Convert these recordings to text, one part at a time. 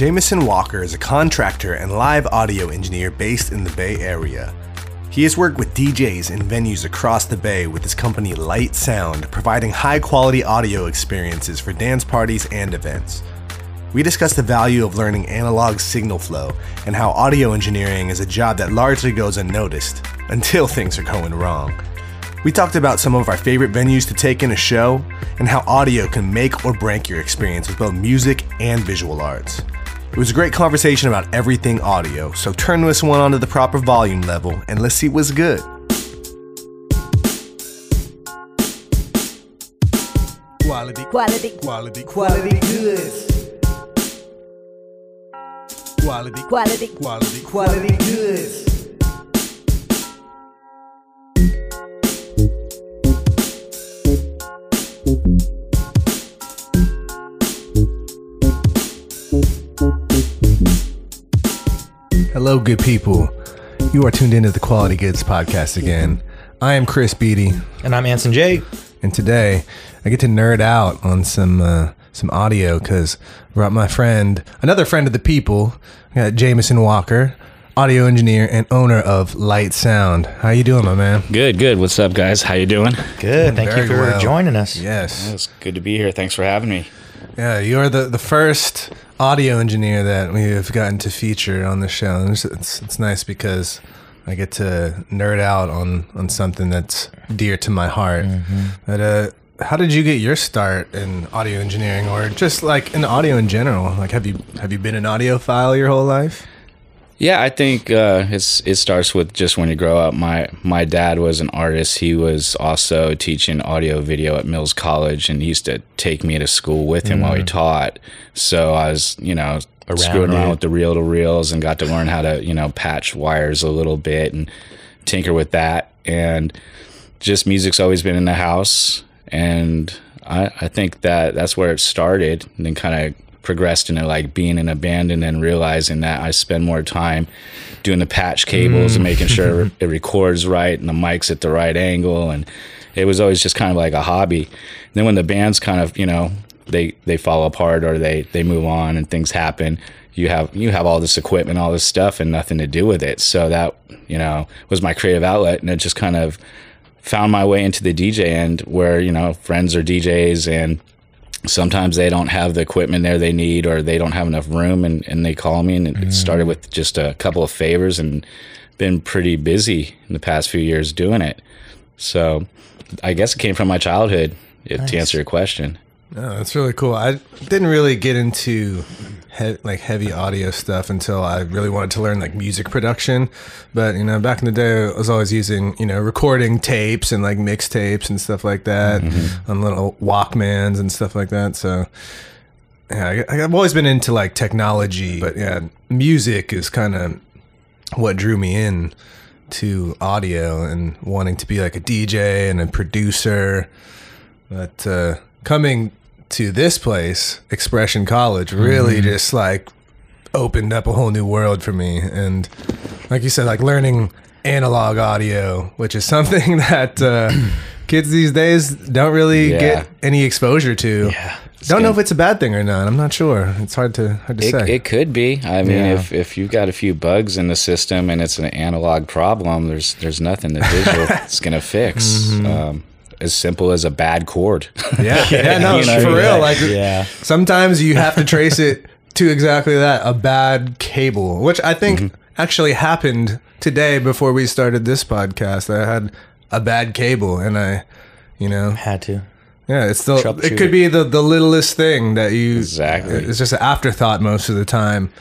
Jameson Walker is a contractor and live audio engineer based in the Bay Area. He has worked with DJs in venues across the Bay with his company Light Sound, providing high quality audio experiences for dance parties and events. We discuss the value of learning analog signal flow and how audio engineering is a job that largely goes unnoticed until things are going wrong. We talked about some of our favorite venues to take in a show and how audio can make or break your experience with both music and visual arts. It was a great conversation about everything audio, so turn this one onto the proper volume level and let's see what's good. Quality, Quality, quality, quality goods. quality, Quality, quality. quality goods. Hello, good people. You are tuned into the Quality Goods podcast again. I am Chris Beatty, And I'm Anson J. and today I get to nerd out on some uh, some audio because brought my friend, another friend of the people, I got Jameson Walker, audio engineer and owner of Light Sound. How you doing, my man? Good, good. What's up, guys? How you doing? Good. Thank Very you for well. joining us. Yes. It's good to be here. Thanks for having me. Yeah, you're the, the first audio engineer that we have gotten to feature on the show. It's, it's, it's nice because I get to nerd out on, on something that's dear to my heart. But uh, how did you get your start in audio engineering, or just like in audio in general? Like, have you have you been an audiophile your whole life? Yeah, I think uh, it's it starts with just when you grow up. My my dad was an artist. He was also teaching audio video at Mills College, and he used to take me to school with him while he taught. So I was, you know, screwing around it. with the reel to reels and got to learn how to, you know, patch wires a little bit and tinker with that. And just music's always been in the house, and I, I think that that's where it started, and then kind of progressed into like being in a band, and then realizing that I spend more time doing the patch cables and mm. making sure it records right and the mic's at the right angle, and it was always just kind of like a hobby. then when the bands kind of you know they they fall apart or they they move on and things happen you have you have all this equipment all this stuff and nothing to do with it so that you know was my creative outlet and it just kind of found my way into the dj end where you know friends are djs and sometimes they don't have the equipment there they need or they don't have enough room and, and they call me and it started with just a couple of favors and been pretty busy in the past few years doing it. So i guess it came from my childhood if, to answer your question. Oh, that's really cool. I didn't really get into he- like heavy audio stuff until I really wanted to learn like music production. But you know, back in the day, I was always using you know recording tapes and like mixtapes and stuff like that on little Walkmans and stuff like that. So yeah, I, I've always been into like technology, but yeah, music is kind of what drew me in to audio and wanting to be like a DJ and a producer. But uh, coming to this place, Expression College, really just like opened up a whole new world for me. And like you said, like learning analog audio, which is something that uh, kids these days don't really Yeah. get any exposure to. Yeah. Don't know if it's a bad thing or not. I'm not sure. It's hard to hard to It, say. it could be. I mean, Yeah. if, if you've got a few bugs in the system and it's an analog problem, there's there's nothing that digital is going to fix. Mm-hmm. Um, as simple as a bad chord. yeah, yeah, no, You know, for real. yeah. Like, Yeah. sometimes you have to trace it to exactly that a bad cable, which I think Mm-hmm. actually happened today before we started this podcast. I had a bad cable, and I, you know, Had to. yeah, it's still it could be the the littlest thing that you Exactly. It's just an afterthought most of the time,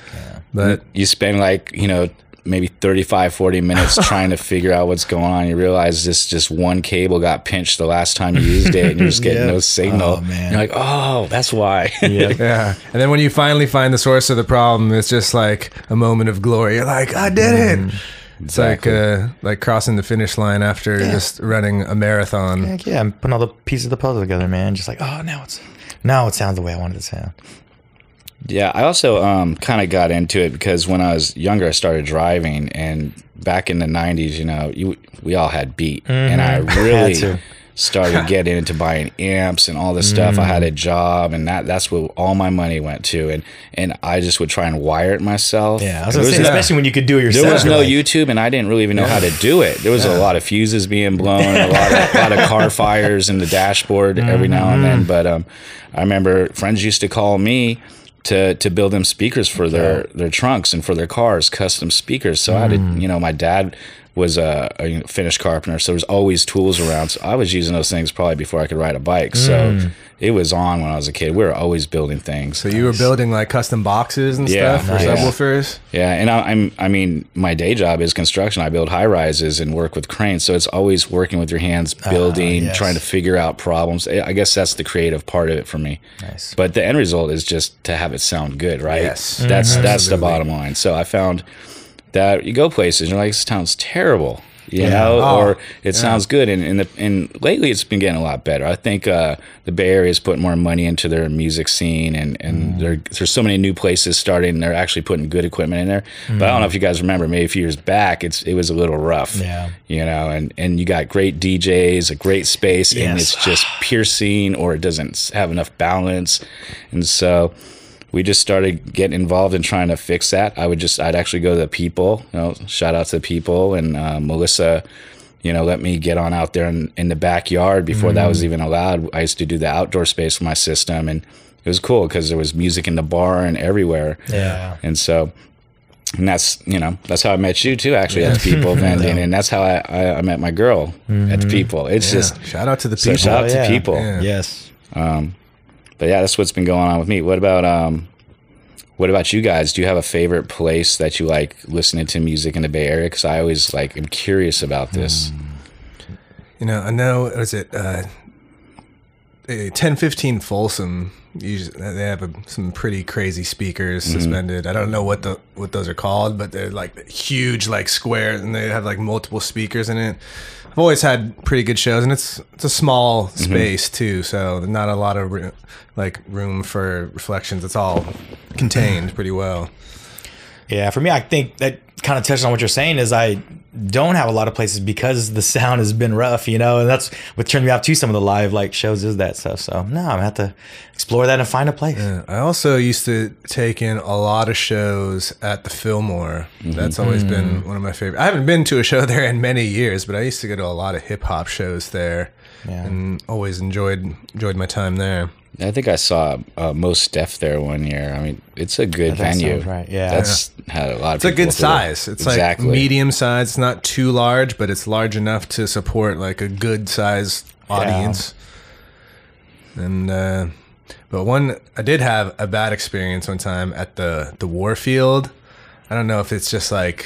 but you spend like, you know, maybe 35, 40 minutes trying to figure out what's going on. You realize this just one cable got pinched the last time you used it and you're just getting Yeah. no signal. Oh, man. You're like, oh, that's why. Yeah. yeah. And then when you finally find the source of the problem, it's just like a moment of glory. You're like, I did it. It's like uh, like crossing the finish line after just running a marathon. Heck yeah, I'm putting all the pieces of the puzzle together, man. Just like, oh, now it's now it sounds the way I wanted it to sound. Yeah, I also um, kind of got into it because when I was younger, I started driving, and back in the '90s, you know, you, we all had beat, and I really to. started getting into buying amps and all this stuff. I had a job, and that that's what all my money went to, and and I just would try and wire it myself. Yeah, I was say, especially when you could do it yourself. there was no like, YouTube, and I didn't really even know how to do it. There was a lot of fuses being blown, a lot of, lot of car fires in the dashboard every now and Mm-hmm. then. But um, I remember friends used to call me to to build them speakers for their their trunks and for their cars, custom speakers. So I did, hmm. you know, my dad was a, a finished carpenter, so there was always tools around. So I was using those things probably before I could ride a bike. So Mm. it was on when I was a kid. We were always building things. So you were building like custom boxes and Yeah, stuff for nice. subwoofers. Yeah, and I, I'm I mean, my day job is construction. I build high rises and work with cranes, so it's always working with your hands, building, yes. trying to figure out problems. I guess that's the creative part of it for me. Nice. But the end result is just to have it sound good, right? Yes. that's Mhm. that's the bottom line. So I found that you go places and you're like, this sounds terrible. You Yeah. know, Oh, or it sounds good, and and, the, and lately it's been getting a lot better. I think uh, the Bay Area is putting more money into their music scene, and and Mm. there, there's so many new places starting. and They're actually putting good equipment in there. But I don't know if you guys remember, maybe a few years back, it's it was a little rough. Yeah. you know, and and you got great DJs, a great space, and it's just piercing, or it doesn't have enough balance, and so we just started getting involved in trying to fix that. I would just, I'd actually go to the people, you know, shout out to the people and uh, Melissa, you know, let me get on out there in, in the backyard before that Mm. was even allowed. I used to do the outdoor space for my system and it was cool because there was music in the bar and everywhere. Yeah. And so, and that's, you know, that's how I met you too, actually, at the people vending. And that's how I, I, I met my girl at the people. It's just, Shout out to the so people. shout out Oh, yeah. to people. Yeah. Yes. But yeah, that's what's been going on with me. What about um what about you guys? Do you have a favorite place that you like listening to music in the Bay Area? Because I always like am curious about this. You know, I know, was it uh, eh, 1015 Folsom? Usually, they have a, some pretty crazy speakers Mm-hmm. suspended. I don't know what the what those are called, but they're like huge, like square, and they have like multiple speakers in it. I've always had pretty good shows, and it's it's a small Mm-hmm. space too, so not a lot of roo- like room for reflections. It's all contained pretty well. Yeah, for me, I think that kind of touches on what you're saying is I don't have a lot of places because the sound has been rough, you know, and that's what turned me off to some of the live like shows is that stuff. So no, I'm gonna have to explore that and find a place. Yeah, I also used to take in a lot of shows at the Fillmore. Mm-hmm. That's always been mm. one of my favorite. I haven't been to a show there in many years, but I used to go to a lot of hip hop shows there, Yeah. and always enjoyed enjoyed my time there. I think I saw uh, Mos Def there one year. I mean, it's a good That venue. right, yeah. that's had a lot of. It's a good through. size. It's exactly like medium size. It's not too large, but it's large enough to support like a good size audience. And uh, but one, I did have a bad experience one time at the the Warfield. I don't know if it's just like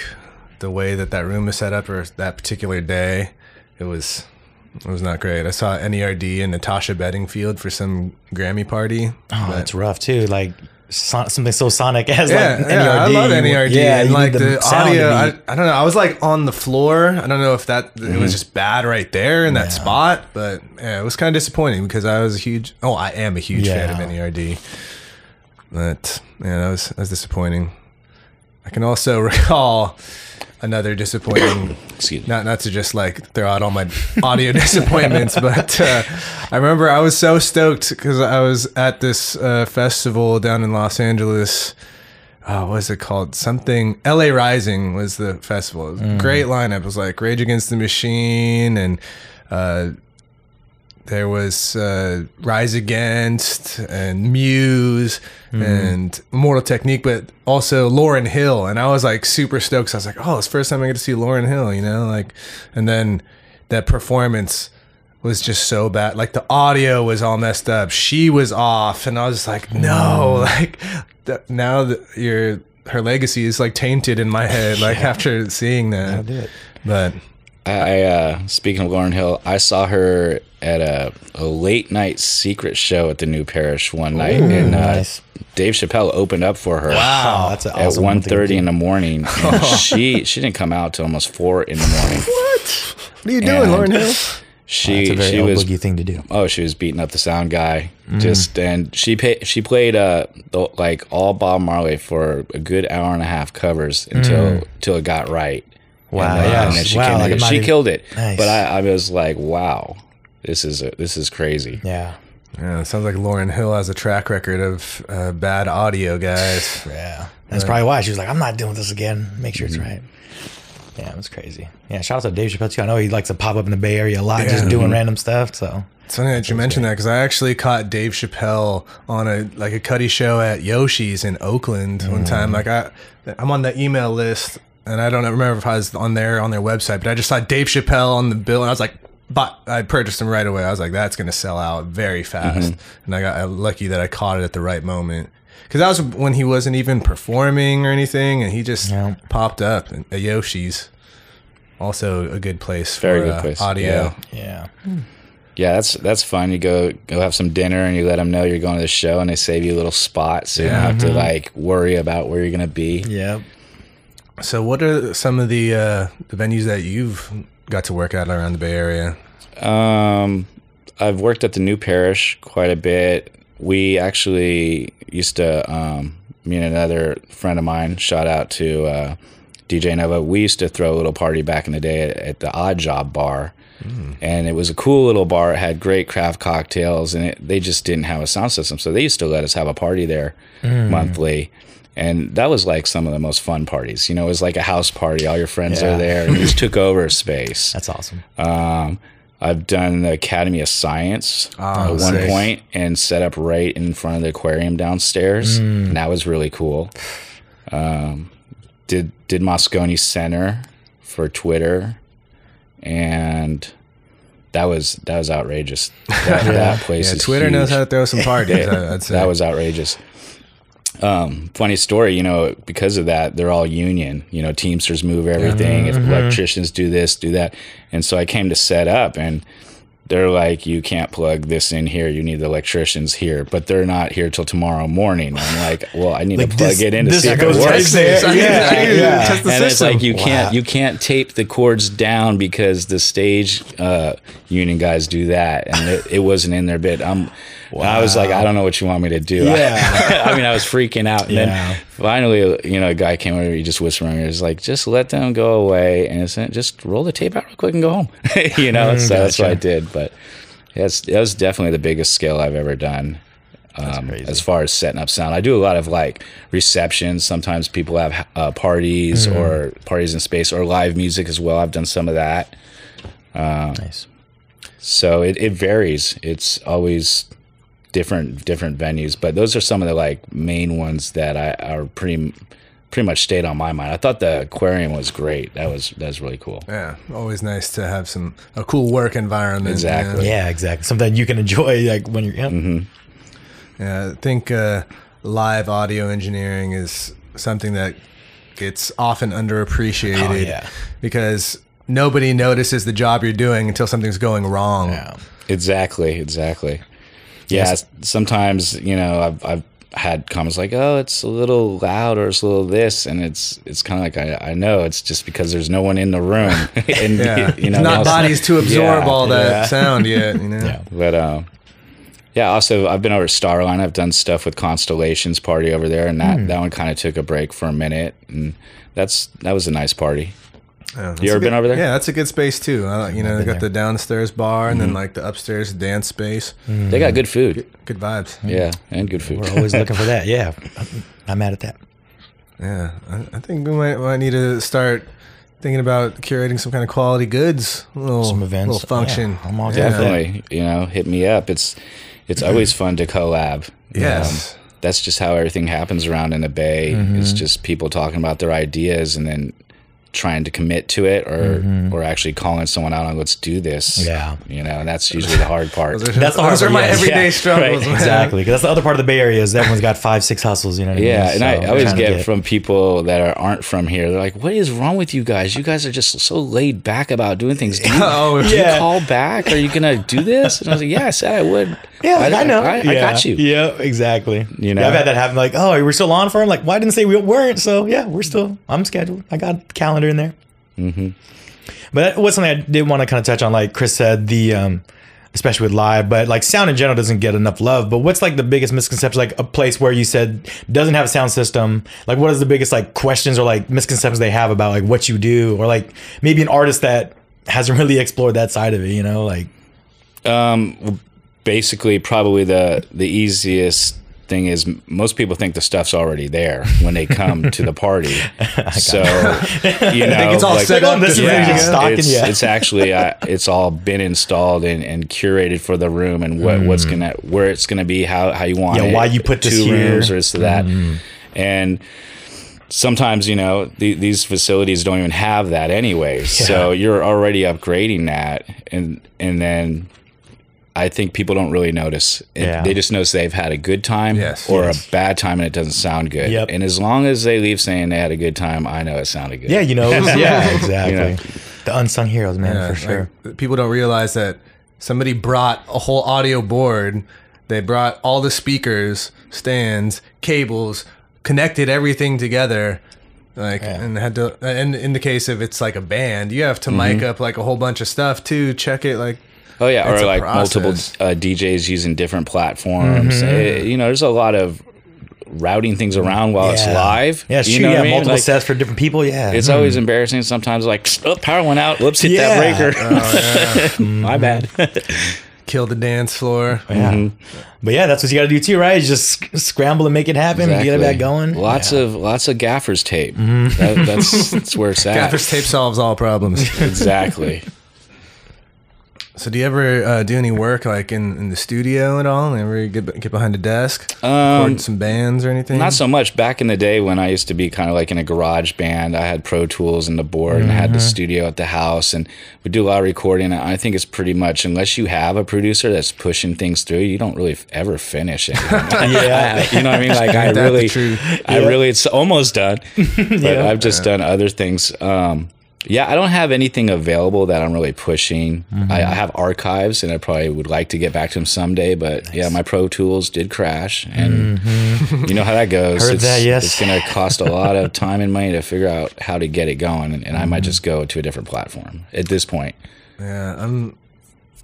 the way that that room is set up or that particular day. It was it was not great. I saw NERD and Natasha Bedingfield for some Grammy party. Oh, that's rough too. Like son- something so sonic as yeah, like yeah, I love NERD. Yeah, and like need the, audio, I, I don't know. I was like on the floor. I don't know if that it was mm-hmm. just bad right there in that spot, but yeah, it was kind of disappointing because I was a huge. Oh, I am a huge fan of NERD, but yeah, that was that was disappointing. I can also recall another disappointing. Excuse me. Not not to just like throw out all my audio disappointments, but uh, I remember I was so stoked because I was at this uh, festival down in Los Angeles. Oh, what is it called? Something LA Rising was the festival. Was a Great lineup. It was like Rage Against the Machine and uh, there was uh, Rise Against and Muse and Immortal Technique, but also Lauryn Hill. And I was like super stoked. I was like, oh, it's the first time I get to see Lauryn Hill, you know? Like, and then that performance was just so bad. Like the audio was all messed up. She was off, and I was like, no, like th- now that your her legacy is like tainted in my head. Like after seeing that, but I uh, speaking of Lauryn Hill, I saw her at a, a late night secret show at the New Parish one night, and uh, nice. Dave Chappelle opened up for her. Wow, that's an at awesome one one to go thirty to. in the morning. And she she didn't come out till almost four in the morning. what? What are you doing, And- Lauryn Hill? She That's a very she was thing to do. oh she was beating up the sound guy Mm. just and she pay, she played uh the, like all Bob Marley for a good hour and a half covers until until it got right. Mm. Wow, and, then- yeah, and then she, wow, killed, like it. She even- killed it. Nice. But I, I was like, wow. this is this is crazy. Yeah. Yeah, it sounds like Lauryn Hill has a track record of uh, bad audio, guys. Yeah. That's probably why she was like, I'm not doing this again. Make sure it's right. Yeah, it was crazy. Yeah, shout out to Dave Chappelle too. I know he likes to pop up in the Bay Area a lot, just Yeah. doing random stuff. So It's funny that you mentioned that because I actually caught Dave Chappelle on a like a Cuddy show at Yoshi's in Oakland one time. Like I, I'm on the email list, and I don't remember if I was on there on their website, but I just saw Dave Chappelle on the bill, and I was like, "But I purchased him right away." I was like, "That's gonna sell out very fast," and I got lucky that I caught it at the right moment. Because that was when he wasn't even performing or anything, and he just Yeah. popped up at Yoshi's. Also, a good place Very for good uh, place, audio. yeah. Yeah, that's that's fun. You go go have some dinner and you let them know you're going to the show, and they save you a little spot, so you don't have to like worry about where you're gonna be. Yeah. So, what are some of the uh, the venues that you've got to work at around the Bay Area? Um, I've worked at the New Parish quite a bit. We actually used to, um, me and another friend of mine, shout out to uh, DJ Nova. We used to throw a little party back in the day at, at the Odd Job Bar, and it was a cool little bar. It had great craft cocktails, and it, they just didn't have a sound system, so they used to let us have a party there monthly. And that was like some of the most fun parties. You know, it was like a house party. All your friends Yeah. are there, and you just took over a space. That's awesome. Um, I've done the Academy of Science Oh, at one sick. point and set up right in front of the aquarium downstairs. And that was really cool. Um, did did Moscone Center for Twitter, and that was that was outrageous. That, that place Yeah, Twitter knows how to throw some parties. That was outrageous. Um, funny story, you know, because of that, they're all union. You know, Teamsters move everything. If electricians do this, do that, and so I came to set up, and they're like, "You can't plug this in here. You need the electricians here, but they're not here till tomorrow morning." I'm like, "Well, I need to Like plug this- it in to this see if it goes works." right there. I need to Yeah, yeah. test the and it's like you can't Wow. you can't tape the cords down because the stage uh, union guys do that, and it, it wasn't in their bid. I'm, and I was like, I don't know what you want me to do. Yeah. I mean, I was freaking out, and Yeah. then finally, you know, a guy came over, he just whispered my ear, he's like, just let them go away, and it's, just roll the tape out real quick and go home, you know. so that's what I did, but. That's that was definitely the biggest skill I've ever done. Um, as far as setting up sound, I do a lot of like receptions. Sometimes people have uh, parties or parties in space or live music as well. I've done some of that. nice. So it, it varies. It's always different different venues, but those are some of the like main ones that I are pretty pretty much stayed on my mind. I thought the aquarium was great. That was that was really cool. yeah, always nice to have some a cool work environment. Exactly. Yeah, Yeah, exactly. Something you can enjoy, like when you're. Yeah. Yeah, I think uh, live audio engineering is something that gets often underappreciated Oh, yeah. because nobody notices the job you're doing until something's going wrong. Yeah. Exactly, exactly. Yeah, Yes. sometimes you know I've I've had comments like, "Oh, it's a little loud," or "It's a little this," and it's it's kind of like I, I know it's just because there's no one in the room, and Yeah, you know, not bodies to absorb Yeah, all that yeah. sound yet. You know. Yeah. But um, yeah, also I've been over at Starline. I've done stuff with Constellations Party over there, and that Hmm. that one kind of took a break for a minute, and that's that was a nice party. Yeah, that's You a ever good- been over there? Yeah, that's a good space too. Uh, you know, they got there. the downstairs bar and Mm-hmm. then like the upstairs dance space. They got good food, Good vibes. yeah, and good food. We're always looking for that. Yeah. I'm mad at that. Yeah, I, I think we might, might need to start thinking about curating some kind of quality goods, little, Some events. little function. Yeah, I'm all down for that. Definitely, you know, hit me up. It's it's always fun to collab. Yes. Um, that's just how everything happens around in the Bay. It's just people talking about their ideas and then trying to commit to it or mm-hmm. or actually calling someone out on let's do this. Yeah. You know, and that's usually the hard part. Those are, That's the hard those are my yeah. everyday Yeah. struggles. Right. Exactly. Because that's the other part of the Bay Area is everyone's got five, six hustles. You know what I mean? Yeah, and So I, I always trying to get, from people that are, aren't from here. They're like, "What is wrong with you guys? You guys are just so laid back about doing things. Do you, Oh, do you yeah. call back? Are you gonna do this?" And I was like, "Yeah, I said I would. Yeah, like, I, know. I, I yeah. got you. Yeah, exactly. You know? Yeah, I've had that happen. Like, oh, we're still on for him. Like, why didn't say we weren't? So yeah, we're still. I'm scheduled. I got a in there. Mm-hmm. But that was something I did want to kind of touch on. Like Chris said, the um, especially with live, but like sound in general doesn't get enough love. But what's like the biggest misconception? Like a place where you said doesn't have a sound system. Like, what is the biggest like questions or like misconceptions they have about like what you do, or like maybe an artist that hasn't really explored that side of it? You know, like um, basically probably the the easiest thing is most people think the stuff's already there when they come to the party. so you know, it's all set up This is just where ready you to get go. stocking, it's, yeah. it's actually uh, it's all been installed and, and curated for the room and what, what's gonna where it's gonna be how how you want Mm. Yeah, it. why you put this two here. Mm. rooms or this to that and sometimes you know the, these facilities don't even have that anyway so you're already upgrading that and and then I think people don't really notice. Yeah. They just notice they've had a good time Yes. or Yes. a bad time and it doesn't sound good. Yep. And as long as they leave saying they had a good time, I know it sounded good. Yeah, you know, was- yeah, exactly. You know. The unsung heroes, man, Yeah, for sure. like, people don't realize that somebody brought a whole audio board. They brought all the speakers, stands, cables, connected everything together. Like and had to and in the case of it's like a band, you have to Mm-hmm. mic up like a whole bunch of stuff too. Check it like Oh yeah, It's or like multiple uh, DJs using different platforms. Mm-hmm. Eh, you know, there's a lot of routing things around while it's live. Yeah, you know Yeah, I mean? multiple Like, sets for different people. Yeah, It's hmm. always embarrassing sometimes. Like, oh, power went out. Whoops, hit Yeah. that breaker. Oh, mm-hmm. My bad. kill the dance floor. Yeah. Mm-hmm. But yeah, that's what you got to do too, right? Just scramble and make it happen, and get it back going. Lots Yeah. of lots of gaffers tape. That, that's that's where it's at. Gaffer's tape solves all problems. Exactly. So, do you ever uh, do any work like in, in the studio at all? Ever get get behind a desk, Um, record some bands or anything? Not so much back in the day when I used to be kind of like in a garage band. I had Pro Tools and the board and had the studio at the house and we do a lot of recording. I think it's pretty much unless you have a producer that's pushing things through, you don't really ever finish it. Yeah. you know what I mean? Like I Ain't that the really. I Yeah. really, it's almost done, but Yeah. I've just done other things. Um, yeah, I don't have anything available that I'm really pushing. Mm-hmm. I, I have archives, and I probably would like to get back to them someday. But yeah, my Pro Tools did crash, and you know how that goes. Mm-hmm. Heard it's, that, yes. it's going to cost a lot of time and money to figure out how to get it going, and, and I Mm-hmm. might just go to a different platform at this point. Yeah, I'm.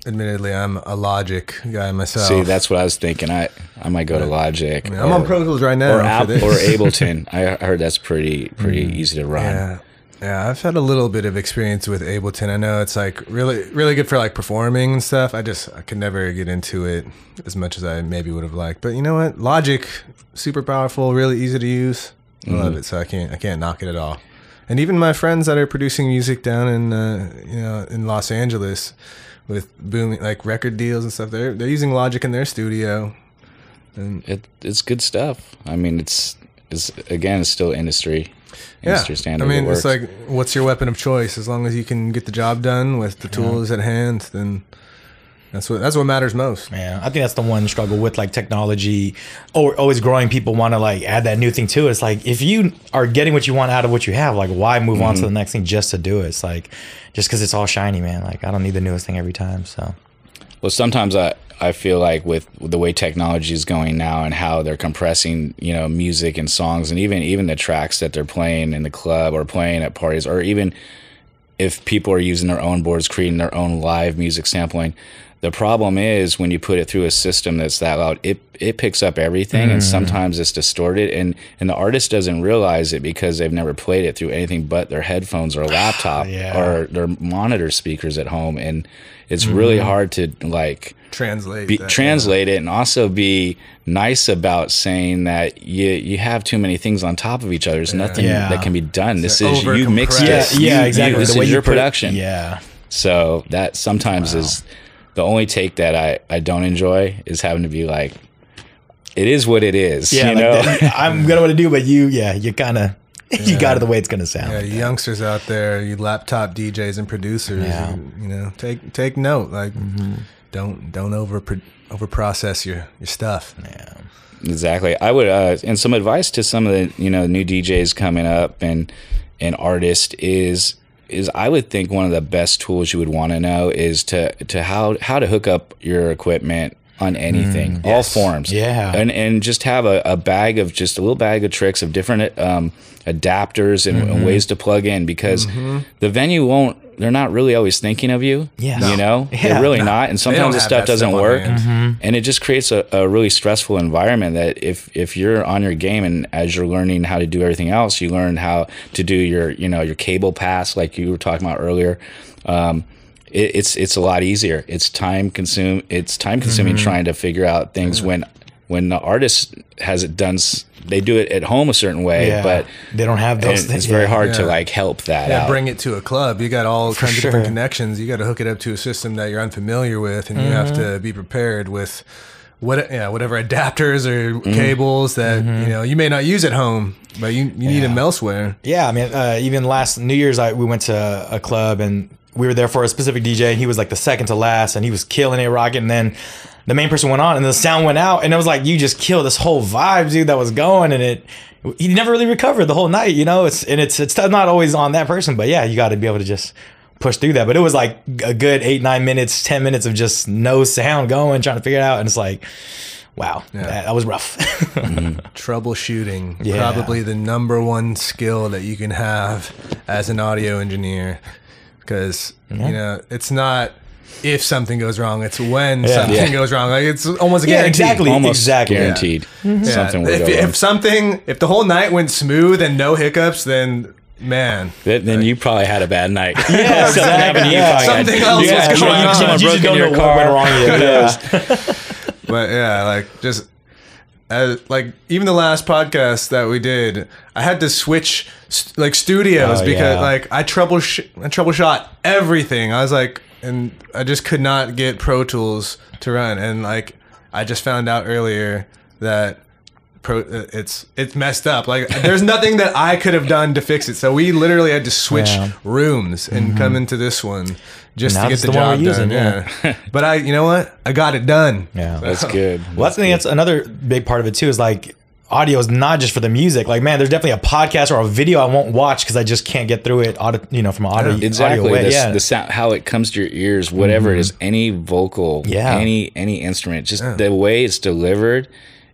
Admittedly, I'm a Logic guy myself. See, that's what I was thinking. I I might go to Logic. I mean, I'm on Pro Tools right now or for App, or Ableton. I heard that's pretty pretty easy to run. Yeah. Yeah, I've had a little bit of experience with Ableton. I know it's like really, really good for like performing and stuff. I just I could never get into it as much as I maybe would have liked. But you know what? Logic, super powerful, really easy to use. I love it, so I can't I can't knock it at all. And even my friends that are producing music down in uh, you know in Los Angeles with booming like record deals and stuff, they're they're using Logic in their studio. It, it's good stuff. I mean, it's it's again, it's still industry industry standard. I mean, It it's like, what's your weapon of choice? As long as you can get the job done with the tools at hand, then that's what that's what matters most. Yeah, I think that's the one struggle with like technology or always growing. People want to like add that new thing to it. It's like if you are getting what you want out of what you have, like why move on to mm-hmm. the next thing just to do it? It's like just because it's all shiny, man. Like I don't need the newest thing every time. So Well, sometimes I, I feel like with the way technology is going now and how they're compressing, you know, music and songs and even even the tracks that they're playing in the club or playing at parties or even if people are using their own boards, creating their own live music sampling. The problem is when you put it through a system that's that loud, it it picks up everything and mm. sometimes it's distorted and and the artist doesn't realize it because they've never played it through anything but their headphones or laptop Yeah. or their monitor speakers at home and it's really mm-hmm. hard to like Translate. be, that, translate it and also be nice about saying that you you have too many things on top of each other. There's nothing Yeah. that can be done. This It's is you mixed over-compressed. it. yeah, You- yeah, you- exactly. this the way is you your put it- production. yeah, So that sometimes is the only take that I I don't enjoy is having to be like, it is what it is. yeah. you like know. that- I'm gonna want to do, but you, yeah, you kind of you got it the way it's gonna sound. Yeah, you youngsters out there, you laptop DJs and producers, Yeah. you, you know, take take note. Like, don't don't over over process your your stuff. Yeah, exactly. I would, uh, and some advice to some of the you know new DJs coming up and and artists is is I would think one of the best tools you would want to know is to to how how to hook up your equipment on anything, all forms. Yeah. and and just have a, a bag of just a little bag of tricks of different um, adapters and, Mm-hmm. and ways to plug in because the venue won't. They're not really always thinking of you. Yeah. you No. know, Yeah. they're really No. not. And sometimes the stuff doesn't stuff work hand. and it just creates a, a really stressful environment that if if you're on your game and as you're learning how to do everything else you learn how to do your you know your cable pass like you were talking about earlier um, it, it's it's a lot easier. It's time consume. It's time consuming Mm-hmm. trying to figure out things when when the artist has it done. They do it at home a certain way, Yeah. but they don't have those things. it's very yeah. hard to like help that Yeah, out. bring it to a club. You got all kinds of different connections. You got to hook it up to a system that you're unfamiliar with, and you have Mm-hmm. to be prepared with what, yeah, whatever adapters or Mm-hmm. cables that you know you may not use at home, but you, you need them elsewhere. Yeah, I mean, uh, even last New Year's, I we went to a club and we were there for a specific DJ. And he was like the second to last, and he was killing it, rocking. And then the main person went on, and the sound went out, and it was like you just killed this whole vibe, dude, that was going, and it. He never really recovered the whole night, you know. It's and it's it's not always on that person, but yeah, you got to be able to just push through that. But it was like a good eight, nine minutes, ten minutes of just no sound going, trying to figure it out, and it's like, wow, that, that was rough. Mm-hmm. Troubleshooting, Yeah. probably the number one skill that you can have as an audio engineer, because you know it's not if something goes wrong; it's when Yeah. something Yeah. goes wrong. Like it's almost a Yeah, exactly. Almost exactly. guaranteed something mm-hmm. will if, go wrong. if something, if the whole night went smooth and no hiccups, then man, Then, then you probably had a bad night. Yeah, Something happened to you. exactly. probably had- else you was had- going on. Someone You broke just in don't your know car. what went wrong Yeah. but yeah, like just as, like even the last podcast that we did, I had to switch st- like studios Oh, because yeah. like I trouble I troubleshot everything. I was like, and I just could not get Pro Tools to run, and like I just found out earlier that. Pro, uh, it's it's messed up. Like there's nothing that I could have done to fix it. So we literally had to switch Yeah. rooms and come into this one just Now to get the the one job we're using, done. yeah. Yeah. but I, you know what? I got it done. Yeah. That's good. Well, that's the thing. That's another big part of it too. Is like audio is not just for the music. Like, man, there's definitely a podcast or a video I won't watch because I just can't get through it. Audio, you know, from an audio, exactly audio way. the, yeah. the sound how it comes to your ears whatever it is any vocal Yeah. any any instrument just the way it's delivered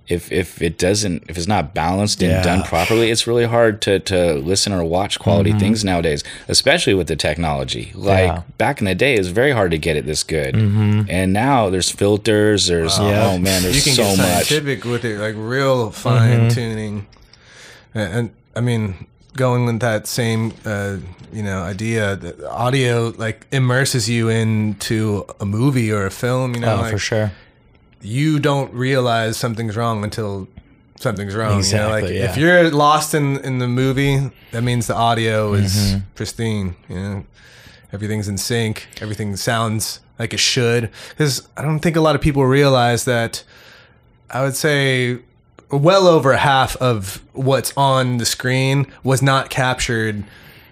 if if it doesn't if it's not balanced and Yeah. done properly it's really hard to to listen or watch quality mm-hmm. things nowadays especially with the technology like Yeah. back in the day it was very hard to get it this good mm-hmm. and now there's filters there's oh, Yeah. oh man there's so much. you can so get much scientific with it, like real fine mm-hmm. tuning. And, and I mean, going with that same uh, you know idea, that audio like immerses you into a movie or a film. You know, oh, like, for sure. You don't realize something's wrong until something's wrong. you know, like Exactly, if you're lost in in the movie, that means the audio is Mm-hmm. pristine. You know, everything's in sync. Everything sounds like it should. Because I don't think a lot of people realize that. I would say well over half of what's on the screen was not captured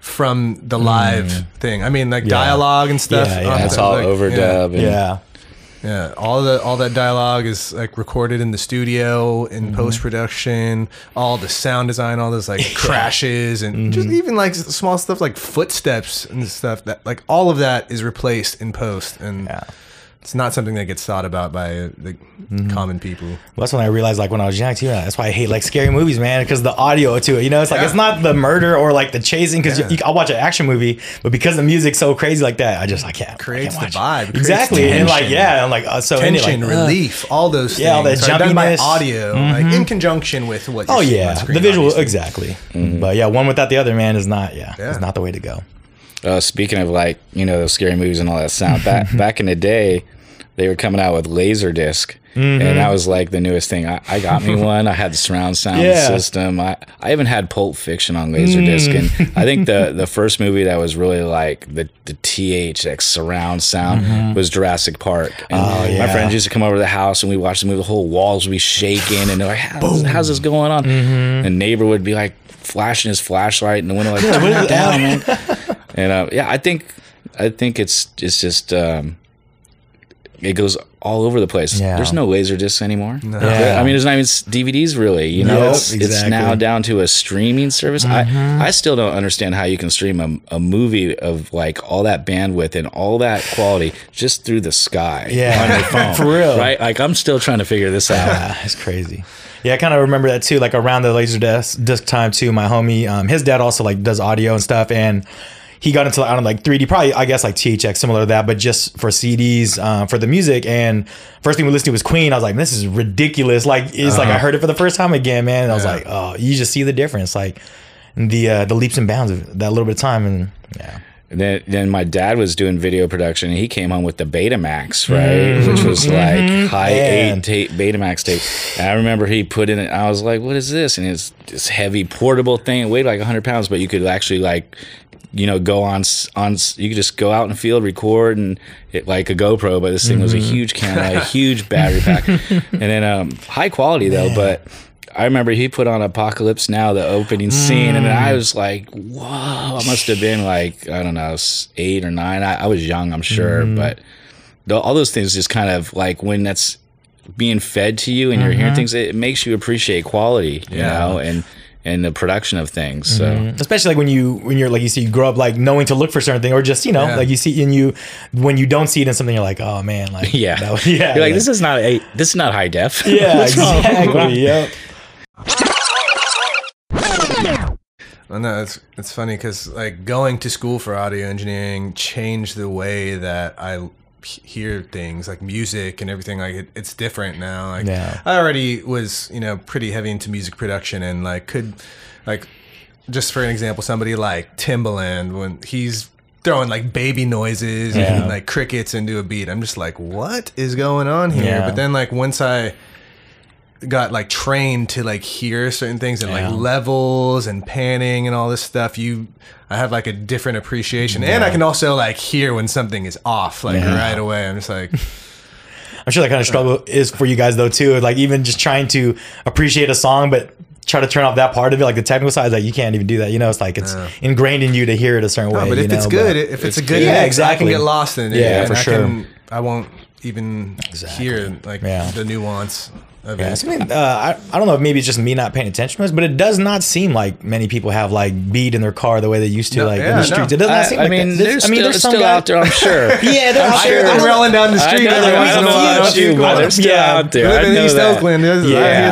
from the live thing. I mean, like dialogue and stuff. Mm. Yeah, yeah. on it's all like, overdub and Yeah. Yeah, all the all that dialogue is like recorded in the studio in Mm-hmm. post production. All the sound design, all those like crashes, and just Mm-hmm. even like small stuff like footsteps and stuff. That like all of that is replaced in post, and Yeah. It's not something that gets thought about by the Mm-hmm. common people. Well, that's when I realized, like, when I was young, too. That's why I hate like scary movies, man, because the audio to it. You know, it's like Yeah. it's not the murder or like the chasing. Because Yeah. I'll watch an action movie, but because the music's so crazy like that, I just I can't. I Creates can't the watch it. vibe, creates exactly, and like yeah, I'm like uh, so into it, Tension, like, uh, relief, all those yeah, all things that are done by jumpiness. Mm-hmm. audio, like in conjunction with what. you Oh see on yeah, screen, the visual obviously. exactly. But yeah, one without the other, man, is not. Yeah, Yeah. it's not the way to go. Uh, speaking of like you know those scary movies and all that sound, back back in the day, they were coming out with Laserdisc, and that was like the newest thing. I, I got me one. I had the surround sound Yeah. system. I, I even had Pulp Fiction on Laserdisc, and I think the the first movie that was really like the the THX surround sound was Jurassic Park. And my yeah. friends used to come over to the house and we watched the movie. The whole walls would be shaking, and they're like, "How's, how's this going on?" And neighbor would be like flashing his flashlight in the window, like, "Turn it down, man." And uh, yeah, I think I think it's it's just um, it goes all over the place. Yeah. There's no laser discs anymore. Yeah. I mean, there's not even DVDs really. You know, Yep, it's, it's exactly. Mm-hmm. now down to a streaming service. I I still don't understand how you can stream a, a movie of like all that bandwidth and all that quality just through the sky Yeah. on your phone. For real. right? Like I'm still trying to figure this out. Ah, it's crazy. Yeah, I kind of remember that too. Like around the laser disc, disc time too. My homie, um, his dad also like does audio and stuff, and he got into I don't know, like 3D, probably I guess like THX, similar to that, but just for CDs uh, for the music. And first thing we listened to was Queen. I was like, this is ridiculous. Like it's like I heard it for the first time again, man. And I was Yeah. like, oh, you just see the difference, like the uh, the leaps and bounds of that little bit of time, and yeah. And then, then my dad was doing video production, and he came home with the Betamax, right, which was like high Man. eight tape, Betamax tape. And I remember he put in it. I was like, "What is this?" And it's this heavy portable thing. It weighed like hundred pounds, but you could actually like, you know, go on on. You could just go out in the field, record, and it like a GoPro. But this thing was a mm-hmm. huge camera, a huge battery pack, and then um, high quality though. But I remember he put on Apocalypse Now, the opening scene, and I mm. was like, "Whoa!" I must have been like I don't know, eight or nine. I, I was young, I'm sure, mm-hmm. but the, all those things just kind of like when that's being fed to you and you're hearing mm-hmm. things, it makes you appreciate quality, you Yeah. know, and and the production of things. So mm-hmm. especially like when you when you're like you see you grow up like knowing to look for certain thing or just you know Yeah. like you see and you when you don't see it in something you're like oh man like yeah, that was- yeah You're like this is not a this is not high def. yeah What's wrong? exactly yep Well, no, it's it's funny because like going to school for audio engineering changed the way that I h- hear things like music and everything. Like it, it's different now. Like Yeah. I already was, you know, pretty heavy into music production and like could like just for an example, somebody like Timbaland when he's throwing like baby noises Yeah. and like crickets into a beat. I'm just like, what is going on here? Yeah. But then like once I got like trained to like hear certain things and Yeah. like levels and panning and all this stuff you i have like a different appreciation and i can also like hear when something is off like Yeah. right away i'm just like I'm sure that kind of struggle is for you guys though too like even just trying to appreciate a song but try to turn off that part of it like the technical side like you can't even do that you know it's like it's ingrained in you to hear it a certain way no, but if it's know, good if it's, a it's good good. Yeah, mix, i can exactly. get lost in it Yeah, for I sure. can, i won't even hear like Yeah. the nuance of Yeah, it so I, mean, uh, I, I don't know if maybe it's just me not paying attention to this, but it does not seem like many people have like bead in their car the way they used to, No, like in the streets. no. It does not I, seem I like mean, that. there's I mean, still, there's some still guy- out there, I'm sure. Yeah, there, I hear I them don't- rolling down the I street know, every I don't know about you, but they're still Yeah. out there. I I live in know East that. Oakland. I Yeah,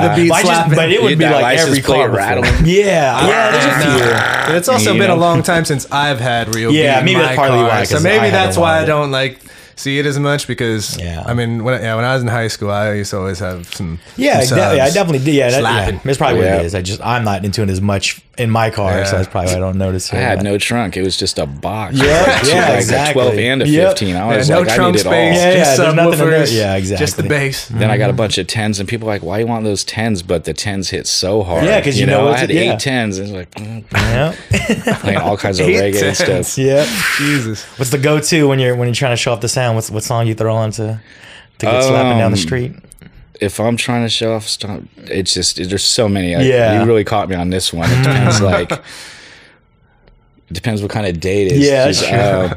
hear the beat But just- slapping. but it would be like every car rattling. Yeah, yeah, there's a few. It's also been a long time since I've had real Yeah, beat in maybe my that's partly car. why, So 'cause maybe I that's why I don't like see it as much because Yeah. I mean when yeah when I was in high school I used to always have some Yeah, some exactly. I definitely did. Yeah, that, yeah, that's probably what it is. I just I'm not into it as much in my car, Yeah. so that's probably why I don't notice it. I had no trunk. It was just a box. Yeah, Like, yeah, like exactly. A 12 and a Yep. 15. I Yeah, was no like, I trunk need it all. Yeah, yeah, just there's nothing in there. subwoofers, Yeah, just exactly. the bass. Then I got a bunch of tens, and people were like, "Why you want those tens?" But the tens hit so hard. Yeah, because you know I what's- had yeah. eight tens. And it's like mm, Yeah. playing all kinds of Eight reggae and tens. stuff. yeah. Jesus. What's the go-to when you're when you're trying to show off the sound? What's what song you throw on to to get slapping down the Um, street? If I'm trying to show off stuff, it's just there's so many. I, Yeah. you really caught me on this one. It depends, like, it depends what kind of day it is. Yeah, Just, sure. uh,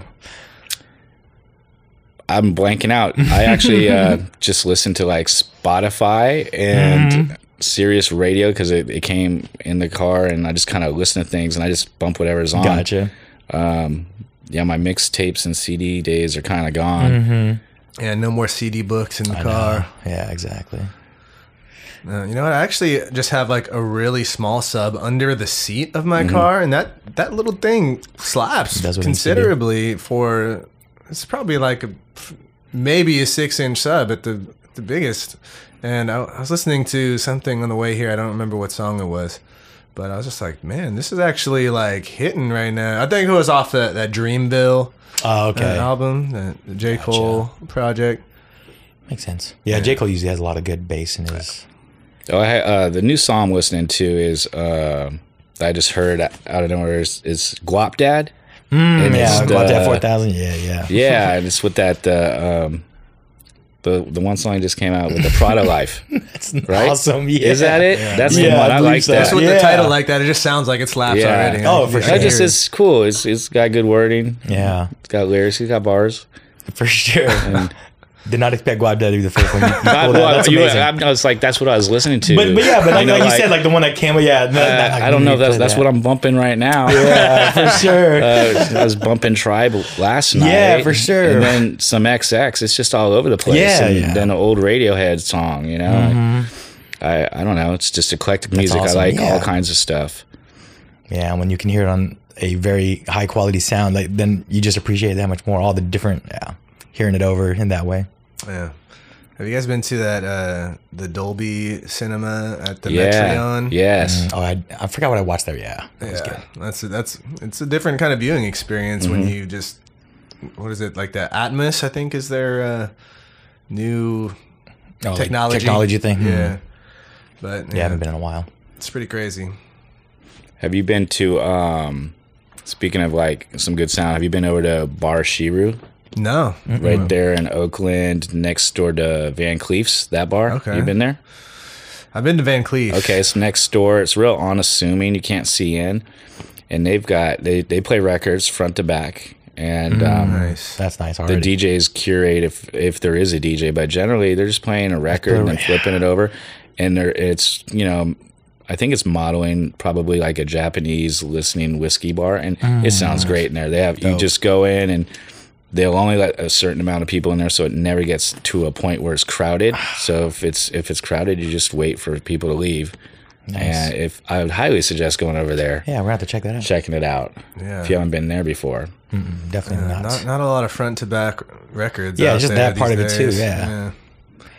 I'm blanking out. I actually uh, just listened to like Spotify and Mm-hmm. Sirius Radio because it, it came in the car, and I just kind of listen to things and I just bump whatever's on. Gotcha. Um, Yeah, my mixtapes and CD days are kind of gone. Mm-hmm. Yeah, no more CD books in the car. Yeah, exactly. Uh, you know what? I actually just have like a really small sub under the seat of my car, and that that little thing slaps Does what it needs to do. considerably. For it's probably like a maybe a six inch sub at the the biggest. And I, I was listening to something on the way here. I don't remember what song it was, but I was just like, man, this is actually like hitting right now. I think it was off that that Dreamville Oh, uh, okay. album, that the J Cole project. Makes sense. Yeah, J. Cole usually has a lot of good bass in his. Oh, I, uh, the new song I'm listening to is uh, I just heard out of nowhere is, is Guapdad. And Yeah, it's Glad the- that 4000. Yeah, yeah. Yeah, and it's with that uh, um, the the one song just came out with the Prada Life, right? awesome, yeah. Is that it? That's Yeah, the one I I, like. so. That. Just with Yeah. the title like that, it just sounds like it slaps Yeah. already. Oh, for I sure. That just it. is cool. It's it's got good wording. Yeah, It's got lyrics. It's got bars. for sure. Did not expect Guap to be the first one. You, you I, well, That's you- amazing. I, I was like, that's what I was listening to. but, but yeah, but like, You know, like you said, like the one that came, yeah. no, uh, like, I don't know that's that's that. what I'm bumping right now. Yeah, for sure. Uh, I was bumping Tribe last night. Yeah, for sure. And then some XX. It's just all over the place. Yeah, and yeah. Mm-hmm. then an old Radiohead song. You know, I I don't know. It's just eclectic music. awesome. I like Yeah. all kinds of stuff. Yeah, when you can hear it on a very high quality sound, like then you just appreciate it that much more. All the different, yeah, hearing it over in that way. Yeah. Have you guys been to that uh the Dolby Cinema at the Yeah. Metreon? Yes. Oh, I, I forgot what I watched there. Yeah, that Yeah, good. that's that's it's a different kind of viewing experience Mm-hmm. when you just what is it like that Atmos? I think is their uh, new Oh, like technology technology thing. Yeah, but yeah, I haven't been in a while. It's pretty crazy. Have you been to? um Speaking of like some good sound, have you been over to Bar Shiru? No, Right there in Oakland, next door to Van Cleef's, that bar. Okay. You been there? I've been to Van Cleef. Okay, it's next door. It's real unassuming. You can't see in, and they've got they they play records front to back, and um, nice. That's nice. the Already. DJs curate if if there is a DJ, but generally they're just playing a record and then Yeah. flipping it over, and they're it's you know. I think it's modeling probably like a Japanese listening whiskey bar, and it sounds great in there. They have you just go in and they'll only let a certain amount of people in there, so it never gets to a point where it's crowded. So if it's if it's crowded, you just wait for people to leave. And if I would highly suggest going over there, yeah, we're gonna have to check that out. checking it out. Yeah. If you haven't been there before, Definitely not. Not not a lot of front to back records. Yeah, out just there that part these of it too, days. yeah.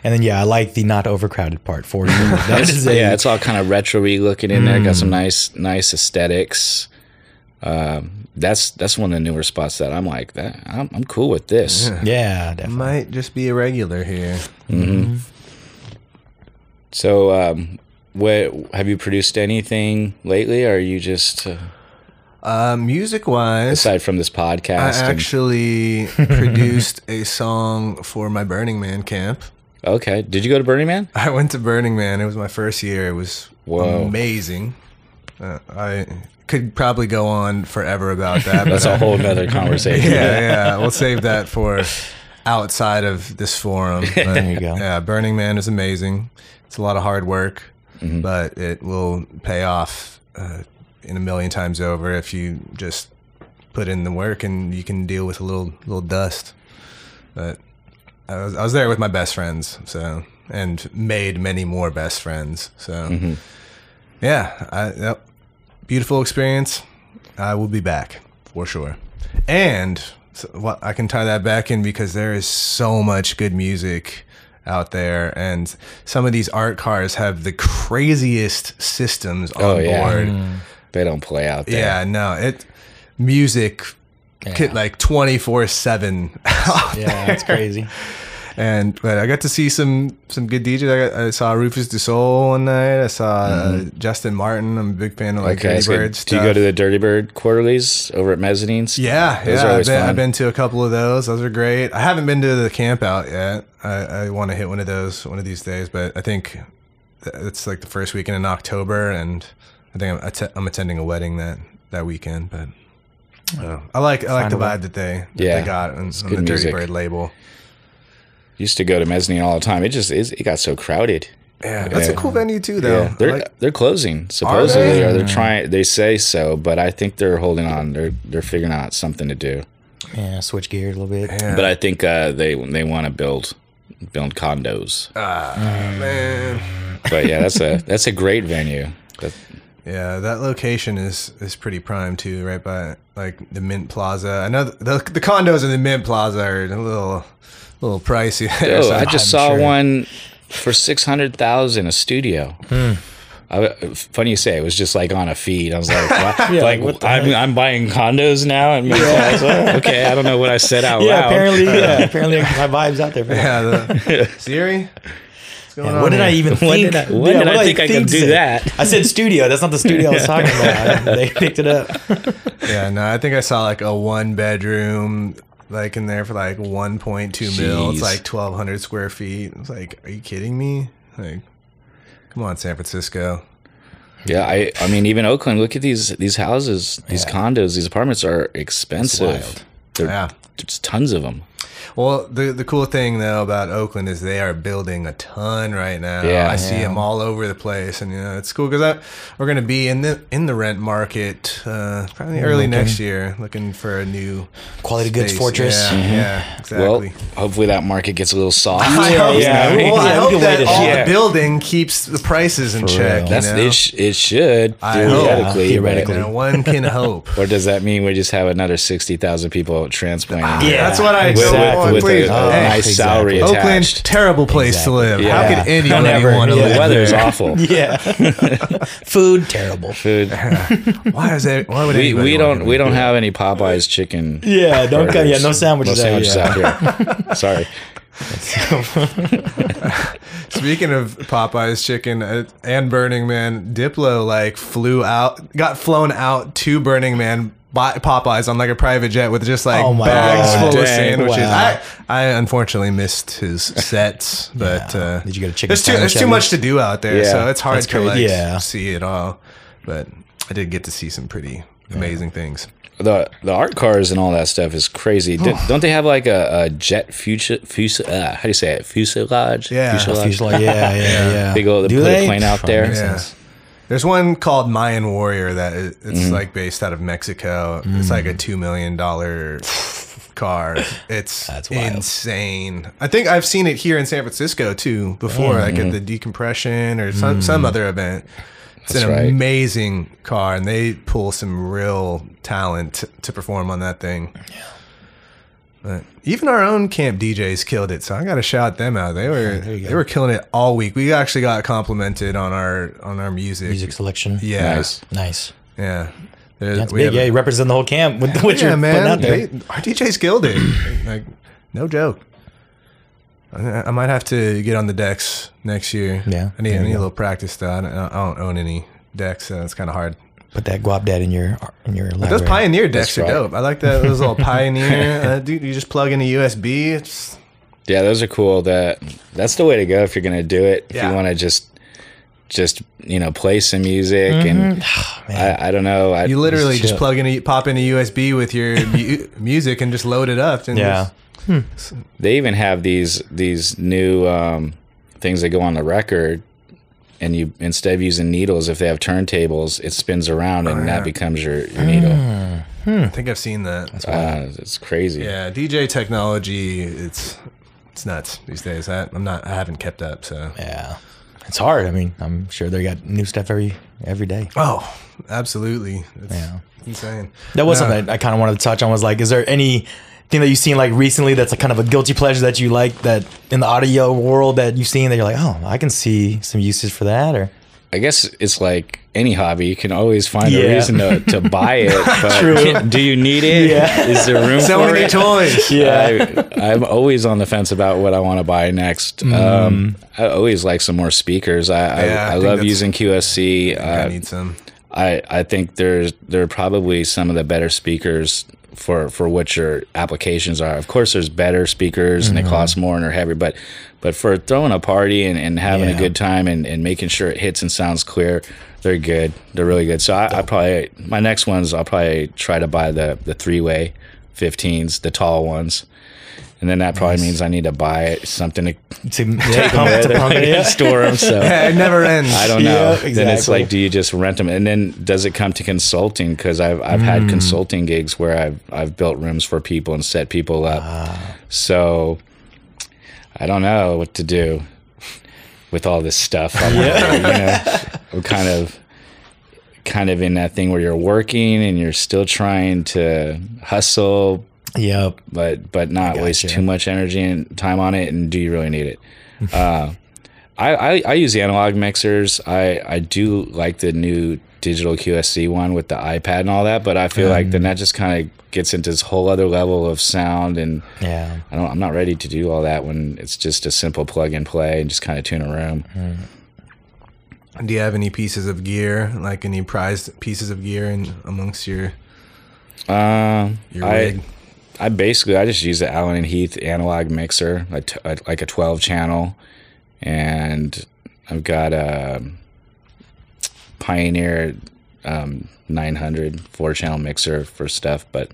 And then yeah, I like the not overcrowded part for you. That is a, yeah, it's all kind of retro-y looking in there. Got some nice, nice aesthetics. Um, that's that's one of the newer spots that I'm like that. I'm, I'm cool with this. yeah, definitely. Might just be a regular here. So, um, what have you produced anything lately? Or are you just uh, Uh, music wise, aside from this I podcast? and- actually produced a song for my Burning Man camp. okay, did you go to Burning Man? I went to Burning Man. It was my first year. It was Whoa. amazing. Uh, I could probably go on forever about that. That's a whole nother conversation. yeah, yeah. We'll save that for outside of this forum. But, There you go. Yeah, Burning Man is amazing. It's a lot of hard work, Mm-hmm. but it will pay off uh, in a million times over if you just put in the work and you can deal with a little little dust. But I was I was there with my best friends, so and made many more best friends. So Mm-hmm. yeah, I, yep. Beautiful experience. I will be back for sure. And so, what I can tie that back in because there is so much good music out there, and some of these art cars have the craziest systems oh, on Oh, yeah. board. Mm. They don't play out there. Yeah, no, it music kit like twenty four seven. Yeah, that's crazy. And but I got to see some some good DJs. I, got, I saw Rufus Du Sol one night. I saw uh, Justin Martin. I'm a big fan of like Mm-hmm. Okay. Dirty Bird do you go to the Dirtybird quarterlies over at Mezzanines? Yeah, Those yeah. I've been. I've been to a couple of those. Those are great. I haven't been to the camp out yet. I, I want to hit one of those one of these days. But I think it's like the first weekend in October, and I think I'm, att- I'm attending a wedding that that weekend. But uh, I like I like Find the vibe that they that Yeah, they got on, on the Dirty music. Bird label. Used to go to Mezzanine all the time. It just is, it got so crowded. Yeah, that's a cool venue too, though. Yeah, they're like- they're closing supposedly, they? or they're trying. They say so, but I think they're holding on. They're they're figuring out something to do. Yeah, switch gears a little bit. yeah. But I think uh, they they want to build build condos. Uh man. But yeah, that's a that's a great venue. That, Yeah, that location is is pretty prime too, right by like the Mint Plaza. I know the the, the condos in the Mint Plaza are a little little pricey. there, oh, so- I just I'm saw sure. one for six hundred thousand a studio. Hmm. I, funny you say it was just like on a feed. I was like, what? like what I'm, I'm buying condos now and oh, okay, I don't know what I said out Yeah, loud. apparently, yeah, apparently my vibe's out there. Yeah, the, Siri. Yeah, what did I here? even When think? did I- when Yeah, did I what think I could do say? that? I said studio. That's not the studio I was talking about. they picked it up. Yeah, no, I think I saw like a one bedroom like in there for like 1.2 mil. It's like 1200 square feet. It's like, are you kidding me? Like, come on, San Francisco. Yeah, I I mean even Oakland, look at these these houses, these Yeah. condos, these apartments are expensive. There- Yeah. There's tons of them. Well, the the cool thing though about Oakland is they are building a ton right now. Yeah. I see Yeah. them all over the place, and you know it's cool because we're going to be in the in the rent market uh, probably early next year, looking for a new Quality goods fortress. Yeah, yeah, exactly. Well, hopefully that market gets a little soft. I Yeah, hope, yeah. Well, I hope that all yeah. the building keeps the prices in check. real. That's you know? it, sh- it should I theoretically, Yeah, theoretically. You know, one can hope. But, or does that mean we just have another sixty thousand people transplanting? Yeah. That's what I With don't Exactly. With, with Please. a, Oh, nice exactly. salary Oakland, attached. terrible place to live. Yeah. How could anybody Never. want to Yeah. live the weather is awful. Yeah. Food terrible. Food. Why is it? Why would We, anybody we don't we don't have any Popeyes chicken. Yeah, don't cut. Yeah, no sandwiches. No sandwiches yeah. out here. Sorry. Speaking of Popeye's chicken uh, and Burning Man, Diplo like flew out, got flown out to Burning Man by Popeyes on like a private jet with just like Oh bags God. full of sandwiches. Wow. I, I unfortunately missed his sets, but Yeah. uh, Did you get a chicken There's too, sandwich there's too much to do out there, Yeah, so it's hard that's to like. Yeah. see it all. But I did get to see some pretty amazing things. The the art cars and all that stuff is crazy. Don't, don't they have like a, a jet future fuse? Uh, how do you say it? Fuselage. Yeah. Fuselage, yeah, yeah, yeah. Big old Do put they? a plane out there. Yeah. There's one called Mayan Warrior that is, it's Mm-hmm. like based out of Mexico. It's like a mm. two million dollar car. It's insane. I think I've seen it here in San Francisco too before, like at mm-hmm. the decompression or some mm. some other event. It's That's an right. amazing car, and they pull some real talent to, to perform on that thing. But even our own camp DJs killed it, so I got to shout them out. They were there they were killing it all week. We actually got complimented on our on our music. Music selection. Yeah, Nice. Nice. yeah. There- That's we big. have- Yeah, you represent the whole camp with what yeah, you're man. putting out there. They, our DJs killed it. like, no joke. I, I might have to get on the decks next year. Yeah, I need, there I you need a little practice though. I don't, I don't own any decks, so it's kind of hard. Put that Guapdad in your in your Those. Pioneer decks That's are right. dope. I like that. Those little Pioneer. Uh, dude, you just plug in a USB. It's Yeah, those are cool. That that's the way to go if you're gonna do it. If Yeah. you want to just just you know play some music and I, I don't know. I, you literally just chill. plug in, a, pop in a USB with your mu- music and just load it up. And Yeah. just- they even have these these new um, things that go on the record and you instead of using needles if they have turntables it spins around and Oh, yeah. that becomes your, your needle I think I've seen that. uh, it's crazy Yeah, DJ technology. It's it's nuts these days. I, I'm not. I haven't kept up. So. Yeah. It's hard. I mean, I'm sure they got new stuff every every day. Oh, absolutely. It's Yeah. insane. That was No. something I kind of wanted to touch on. Was like, is there anything that you've seen like recently that's like kind of a guilty pleasure that you like that in the audio world that you've seen that you're like, oh, I can see some usage for that, or i guess it's like any hobby you can always find Yeah. a reason to, to buy it but True. do you need it? Yeah. is there room So for many it toys. I, I'm always on the fence about what I want to buy next. Um, I always like some more speakers. I, Mm. Yeah, I I, I, love using QSC. I Uh, need some. I, I think there's there are probably some of the better speakers for for what your applications are. Of course, there's better speakers and they mm-hmm. cost more and are heavier, but but for throwing a party and, and having Yeah. a good time and, and making sure it hits and sounds clear, they're good. They're really good. So I, I probably my next ones I'll probably try to buy the the three way 15s, the tall ones. And then that probably means I need to buy something to to, yeah, pump, to pump it. and Yeah. store them. So Yeah, it never ends. I don't know. Yeah, Then it's like, do you just rent them? And then does it come to consulting? Because I've I've Mm. had consulting gigs where I've I've built rooms for people and set people up. Ah. So I don't know what to do with all this stuff. I'm, you know, I'm kind of kind of in that thing where you're working and you're still trying to hustle, Yep. but but not waste too much energy and time on it. And do you really need it? uh, I, I I use the analog mixers. I I do like the new digital QSC one with the iPad and all that, but I feel like then that just kind of gets into this whole other level of sound and. Yeah. I don't, I'm not ready to do all that when it's just a simple plug and play and just kind of tune a room. Do you have any pieces of gear, like any prized pieces of gear, in amongst your Um, your rig? I basically I just use the Allen and Heath analog mixer, a t- a- like a 12 channel, and I've got a Pioneer um, 900 four channel mixer for stuff. But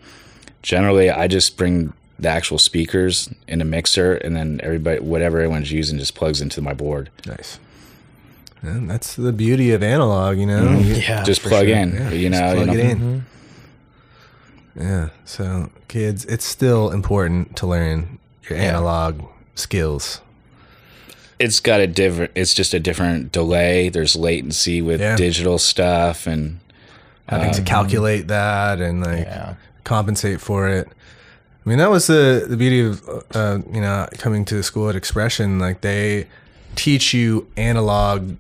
generally, I just bring the actual speakers in a mixer, and then everybody whatever everyone's using just plugs into my board. Nice. And that's the beauty of analog, you know. Mm-hmm. You Yeah. just plug sure. in, Yeah, you just know. plug you know? it in. Mm-hmm. Yeah. So, kids, it's still important to learn your analog skills. it's got a different it's just a different delay there's latency with Yeah. digital stuff and Having to calculate that and like Yeah. compensate for it. I mean, that was the the beauty of uh, you know coming to school at Expression. Like they teach you analog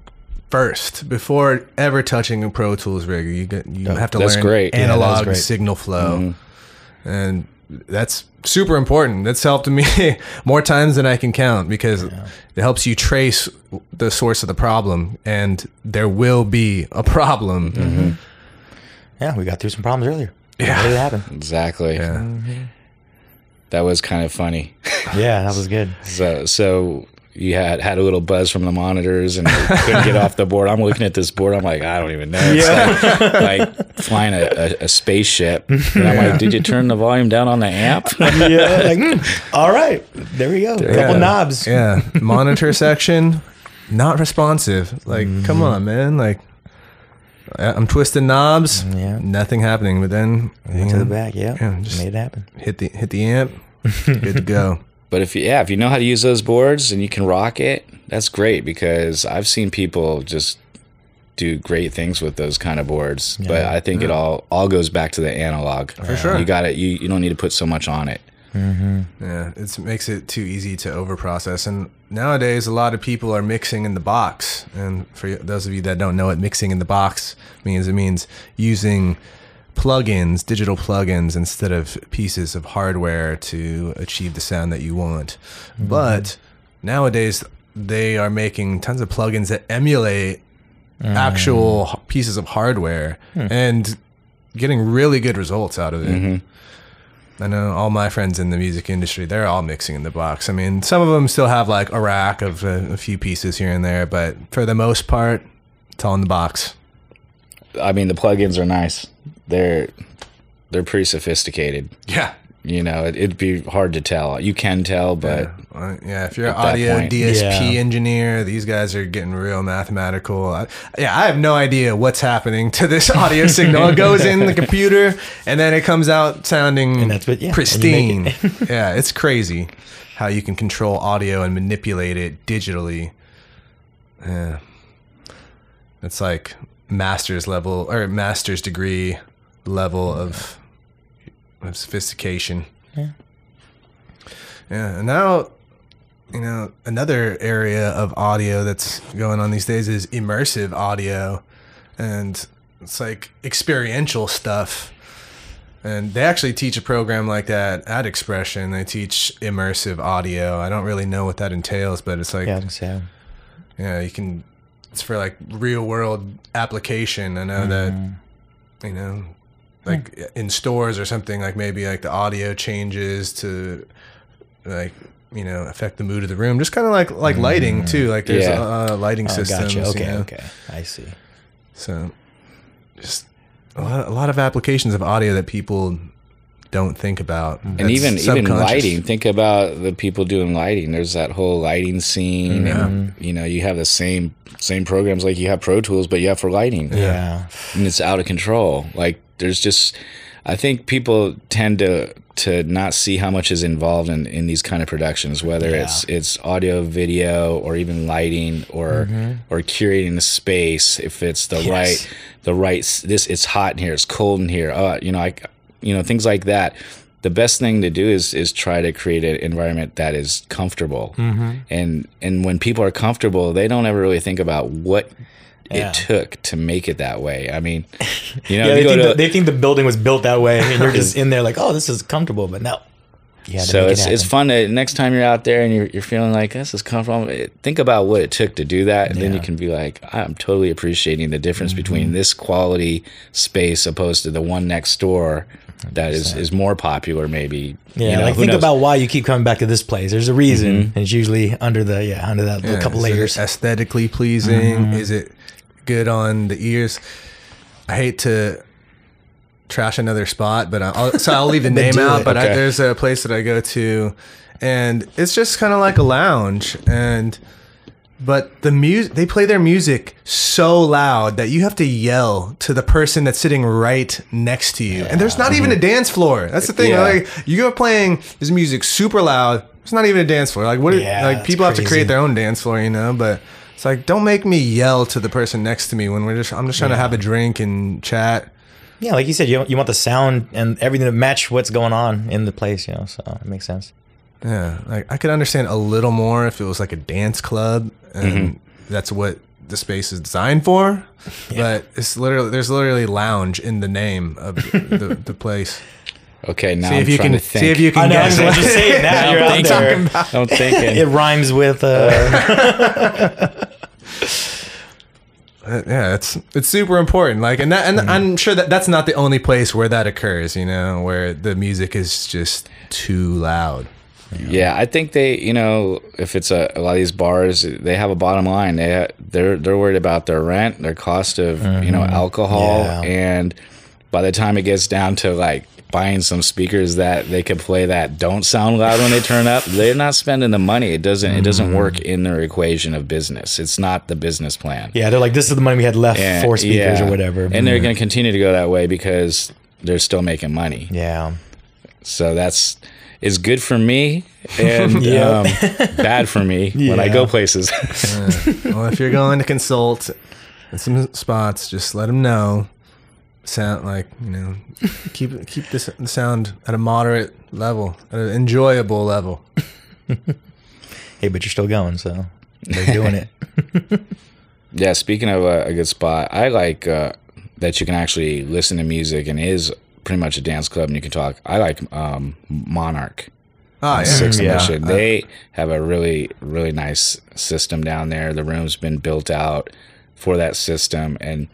first before ever touching a Pro Tools rig. You get you oh, have to learn great. Yeah, analog great. signal flow, mm-hmm. and that's super important. That's helped me more times than I can count because it helps you trace the source of the problem, and there will be a problem. Mm-hmm. Yeah, we got through some problems earlier. Yeah. What did happen? Exactly. Yeah. That was kind of funny. Yeah, that was good. So, so you had had a little buzz from the monitors and couldn't get off the board. I'm looking at this board. I'm like, I don't even know. It's like, like flying a, a, a spaceship. And I'm like, did you turn the volume down on the amp? Yeah, like, mm, all right, there we go. A couple Yeah. knobs. Yeah, monitor section, not responsive. Like, come on, man. Like, I- I'm twisting knobs. Yeah. nothing happening. But then you Went to the back. Yeah, Yeah, just- made it happen. hit the hit the amp. Good to go. But if you, yeah, if you know how to use those boards and you can rock it, that's great because I've seen people just do great things with those kind of boards. but I think it all all goes back to the analog. For sure. You got it. You you don't need to put so much on it. Mm-hmm. Yeah, it makes it too easy to overprocess. And nowadays, a lot of people are mixing in the box. And for those of you that don't know what mixing in the box means, it means using plugins, digital plugins, instead of pieces of hardware to achieve the sound that you want. Mm-hmm. But nowadays, they are making tons of plugins that emulate mm. actual h- pieces of hardware hmm. and getting really good results out of it. Mm-hmm. I know all my friends in the music industry, they're all mixing in the box. I mean, some of them still have like a rack of a, a few pieces here and there, but for the most part, it's all in the box. I mean, the plugins are nice. They're they're pretty sophisticated. Yeah. You know, it, it'd be hard to tell. You can tell, but Yeah, yeah. If you're an audio point. DSP Yeah. engineer, these guys are getting real mathematical. I, yeah, I have no idea what's happening to this audio signal. It goes in the computer and then it comes out sounding And that's what- yeah, pristine. make yeah, it's crazy how you can control audio and manipulate it digitally. Yeah, it's like master's level or master's degree level of of sophistication. Yeah. Yeah, and now you know another area of audio that's going on these days is immersive audio, and it's like experiential stuff. And they actually teach a program like that at Expression. They teach immersive audio. I don't really know what that entails, but it's like Yeah, I was gonna say. yeah, you can. It's for like real world application. I know that mm-hmm. you know, like in stores or something. Like maybe like the audio changes to like you know affect the mood of the room. Just kind of like like lighting too. Like there's Yeah. uh, lighting Oh, systems. gotcha. you Okay, know? okay. I see. So just a lot, a lot of applications of audio that people don't think about. and That's even even lighting. Think about the people doing lighting. There's that whole lighting scene, and you know you have the same same programs like you have Pro Tools, but you have for lighting. Yeah. and it's out of control. Like there's just, I think people tend to to not see how much is involved in, in these kind of productions, whether Yeah. it's it's audio, video, or even lighting, or or curating the space. If it's the Yes. right the right this it's hot in here, it's cold in here. Uh, you know, I you know things like that. The best thing to do is is try to create an environment that is comfortable, and and when people are comfortable, they don't ever really think about what Yeah. it took to make it that way. I mean, you know, Yeah, they think, to- the, they think the building was built that way, and you're just in there like, oh, this is comfortable, but no. To so make it it's it's fun to next time you're out there and you're you're feeling like this is comfortable. eh, Think about what it took to do that, and then you can be like, I'm totally appreciating the difference between this quality space opposed to the one next door that is is more popular. Maybe Yeah, you know, like think knows? about why you keep coming back to this place. There's a reason, mm-hmm. and it's usually under the yeah under that Yeah, couple is it layers. aesthetically pleasing? Mm-hmm. Is it good on the ears? I hate to trash another spot, but I'll, so I'll leave the name out. it. But I, there's a place that I go to, and it's just kind of like a lounge, and but the music they play their music so loud that you have to yell to the person that's sitting right next to you, and there's not even a mm-hmm. dance floor. That's the thing. Yeah. Like you are playing this music super loud. It's not even a dance floor. Like what? Yeah, like people have to create their own dance floor, you know. But it's like don't make me yell to the person next to me when we're just I'm just trying to have a drink and chat. Yeah, like you said, you you want the sound and everything to match what's going on in the place. You know, so it makes sense. Yeah, like I could understand a little more if it was like a dance club and that's what the space is designed for. But it's literally there's literally lounge in the name of the, the place. Okay, now See I'm if you trying can to think. see if you can I know. guess. I'm just saying that you're out there. I'm thinking. It rhymes with uh, yeah, it's it's super important. Like, and that, and I'm sure that that's not the only place where that occurs. You know, where the music is just too loud. Yeah, I think they, you know, if it's a, a lot of these bars, they have a bottom line. They they're they're worried about their rent, their cost of you know mm-hmm. alcohol, Yeah. and by the time it gets down to like buying some speakers that they can play that don't sound loud when they turn up, they're not spending the money. It doesn't it doesn't work mm-hmm. in their equation of business. It's not the business plan. yeah. They're like, this is the money we had left And- for speakers yeah. or whatever. and they're mm-hmm. going to continue to go that way because they're still making money. yeah, So that's is good for me and um, bad for me when I go places. well, if you're going to consult in some spots, just let them know. Sound like you know, keep keep this the sound at a moderate level, at an enjoyable level. hey, but you're still going, so they're doing it. yeah, speaking of a, a good spot, I like uh, that you can actually listen to music and it is pretty much a dance club and you can talk. I like um, Monarch. Ah, yeah. Sixth Yeah. Mission. They have a really, really nice system down there. The room's been built out for that system, and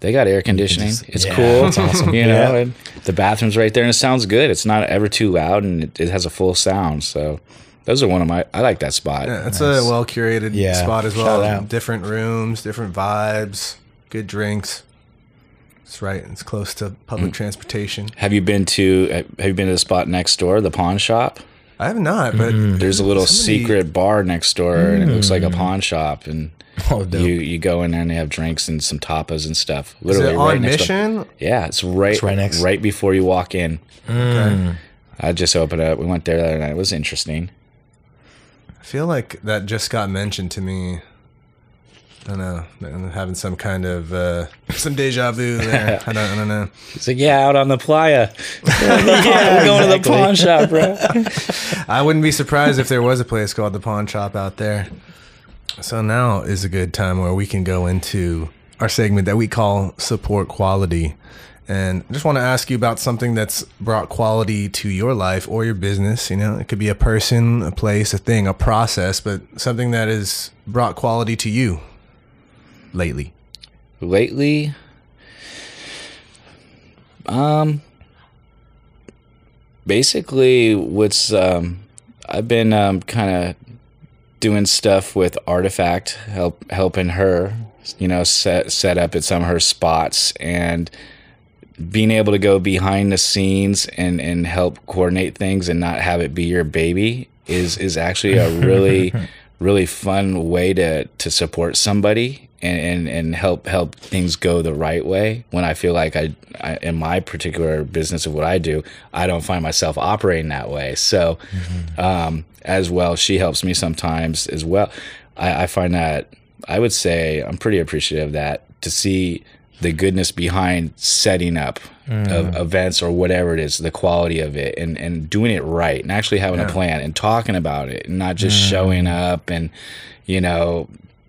they got air conditioning. it's yeah, cool. It's awesome. You know, Yeah. and the bathroom's right there, and it sounds good. It's not ever too loud, and it, it has a full sound. So, those are one of my. I like that spot. Yeah, it's a well curated Yeah, spot as shout well. out. Different rooms, different vibes, good drinks. It's right. It's close to public Mm. transportation. Have you been to Have you been to the spot next door, the pawn shop? I have not, but Mm-hmm. There's a little Somebody- secret bar next door, and it looks like a pawn shop. And Oh, you you go in there and they have drinks and some tapas and stuff. is Literally it right on next door. mission? Yeah, it's right, right next. right before you walk in. Okay. I just opened it up. We went there the other night. It was interesting. I feel like that just got mentioned to me. I don't know. I'm having some kind of uh, some deja vu there. I don't, I don't know. It's like, yeah, out on the playa. yeah, we're going to the pawn shop, bro. I wouldn't be surprised if there was a place called the Pawn Shop out there. So now is a good time where we can go into our segment that we call support quality. And I just want to ask you about something that's brought quality to your life or your business. You know, it could be a person, a place, a thing, a process, but something that has brought quality to you lately. Lately, um, basically, what's um, I've been um, kind of doing stuff with Artifact, help helping her, you know, set set up at some of her spots and being able to go behind the scenes and and help coordinate things and not have it be your baby is is actually a really really fun way to to support somebody and, and and help help things go the right way. When I feel like I, I in my particular business of what I do I don't find myself operating that way. So um, as well she helps me sometimes as well. I, I find that I would say I'm pretty appreciative of that to see the goodness behind setting up of mm. events or whatever it is, the quality of it, and and doing it right, and actually having a plan and talking about it, and not just mm. showing up and you know.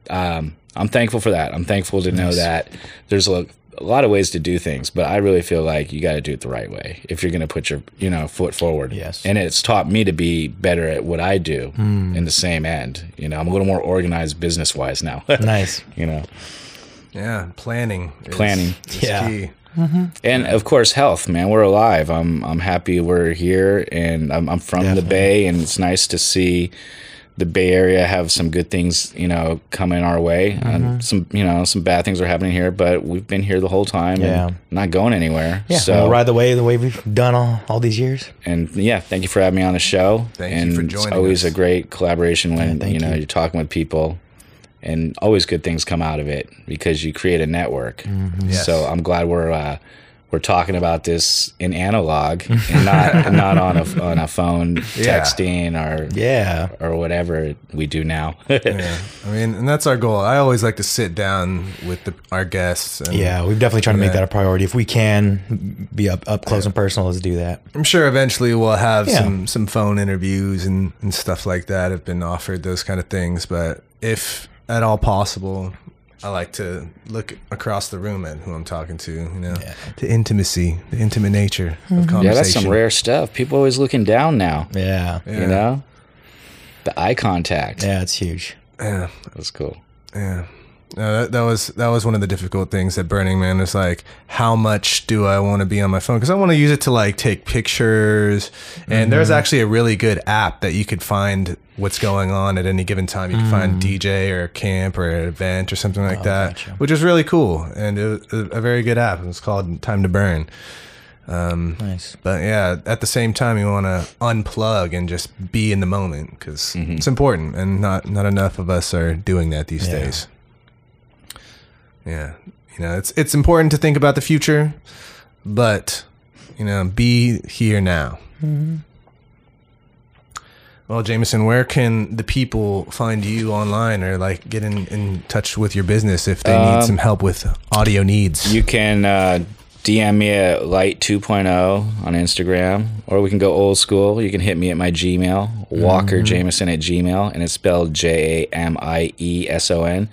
Um, I'm thankful for that. I'm thankful to know that there's a, a lot of ways to do things, but I really feel like you got to do it the right way if you're going to put your you know foot forward. Yes. and it's taught me to be better at what I do hmm. in the same end. You know, I'm a little more organized business wise now. nice. you know. Yeah, planning. Is, Planning. is Yeah. key. and of course health man we're alive i'm i'm happy we're here and i'm, I'm from the bay and it's nice to see the bay area have some good things you know coming our way Mm-hmm. and some you know some bad things are happening here but we've been here the whole time Yeah. and not going anywhere Yeah, so we'll ride the way the way we've done all, all these years. and yeah thank you for having me on the show Thank you and for it's joining always us. a great collaboration when thank you know you. you're talking with people and always good things come out of it because you create a network Mm-hmm. Yes. so i'm glad we're uh we're talking about this in analog and not not on a on a phone Yeah. texting or Yeah. or whatever we do now. Yeah, I mean, and that's our goal. I always like to sit down with the, our guests. And Yeah, we've definitely tried to make that a priority. If we can be up up close and personal, let's do that. I'm sure eventually we'll have Yeah. some some phone interviews and and stuff like that. Have been offered those kind of things, but if at all possible. I like to look across the room at who I'm talking to, you know, the intimacy, the intimate nature of conversation. yeah, that's some rare stuff. People always looking down now. Yeah. Yeah, You know, the eye contact. Yeah, it's huge. Yeah, that's cool. Yeah. No, that, that was that was one of the difficult things at Burning Man was like how much do I want to be on my phone because I want to use it to like take pictures and there's mm-hmm. actually a really good app that you could find what's going on at any given time. You can find hmm. DJ or a camp or an event or something like oh, that gotcha. which is really cool. And it was a, very good app. It's called Time to Burn. Um, nice. but yeah at the same time you want to unplug and just be in the moment because mm-hmm. it's important and not not enough of us are doing that these Yeah. days. Yeah. You know it's it's important to think about the future but you know be here now mm-hmm. Well jamieson where can the people find you online or like get in, in touch with your business if they need some help with audio needs You can uh, DM me at Light 2.0 on Instagram, or we can go old school. You can hit me at my Gmail, Walker Jamieson at Gmail, and it's spelled J A M I E S O N.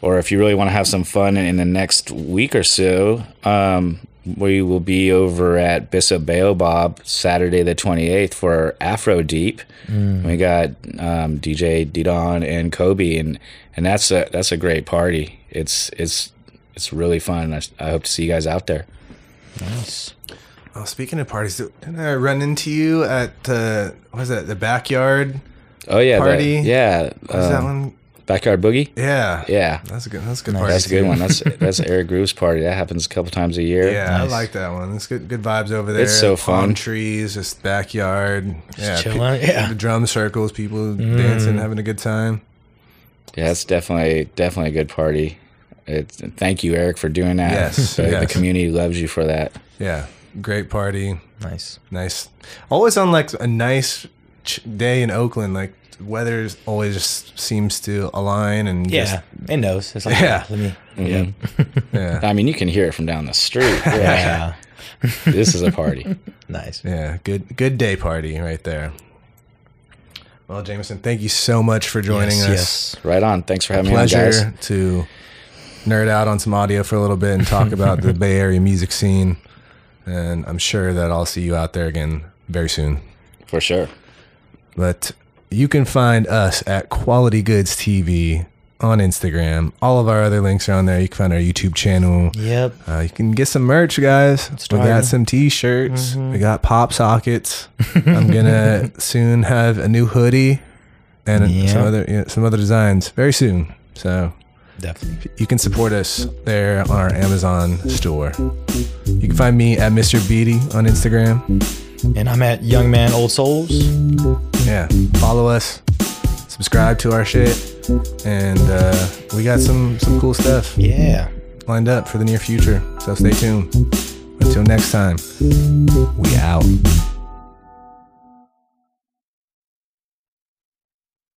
Or if you really want to have some fun in the next week or so, um, we will be over at Bissap Baobab Saturday the 28th for Afro Deep. We got um, DJ Didon and Kobe, and and that's a that's a great party. It's it's it's really fun. I, I hope to see you guys out there. Nice. Oh, speaking of parties, didn't I run into you at uh, what was that the backyard? Oh yeah, that- Party? yeah, What was that um, one? Backyard boogie. Yeah, Yeah, That's a good. That's a good party. that's a good too. one. That's that's Eric Groove's party. That happens a couple times a year. Yeah, Nice. I like that one. It's good. Good vibes over there. It's so Palm fun. trees, just backyard. yeah, chilling, yeah. The drum circles, people mm. dancing, having a good time. Yeah, it's definitely definitely a good party. It's, thank you, Eric, for doing that. Yes, the, the community loves you for that. Yeah, great party. Nice. Nice. Always on like a nice ch- day in Oakland. Like weather always just seems to align and Yeah. It knows. It's like, Yeah. yeah. Let me. Mhm. Just, yeah, I mean, you can hear it from down the street. Yeah. this is a party. nice. yeah. Good good day party right there. Well, Jamieson, thank you so much for joining yes, us. Yes. Right on. Thanks for having me on, guys. pleasure to nerd out on some audio for a little bit and talk about the Bay Area music scene. And I'm sure that I'll see you out there again very soon. For sure. But you can find us at Quality Goods TV on Instagram. All of our other links are on there. You can find our YouTube channel. Yep. Uh, you can get some merch, guys. We Starting. got some T-shirts. We got pop sockets. I'm gonna soon have a new hoodie and some Yeah. other yeah, some other designs very soon. So Definitely. you can support us there on our Amazon store. You can find me at Mr. Beatty on Instagram. And I'm at Young Man Old Souls. Yeah, follow us, subscribe to our shit, and uh, we got some some cool stuff Yeah. lined up for the near future. So stay tuned. Until next time, we out.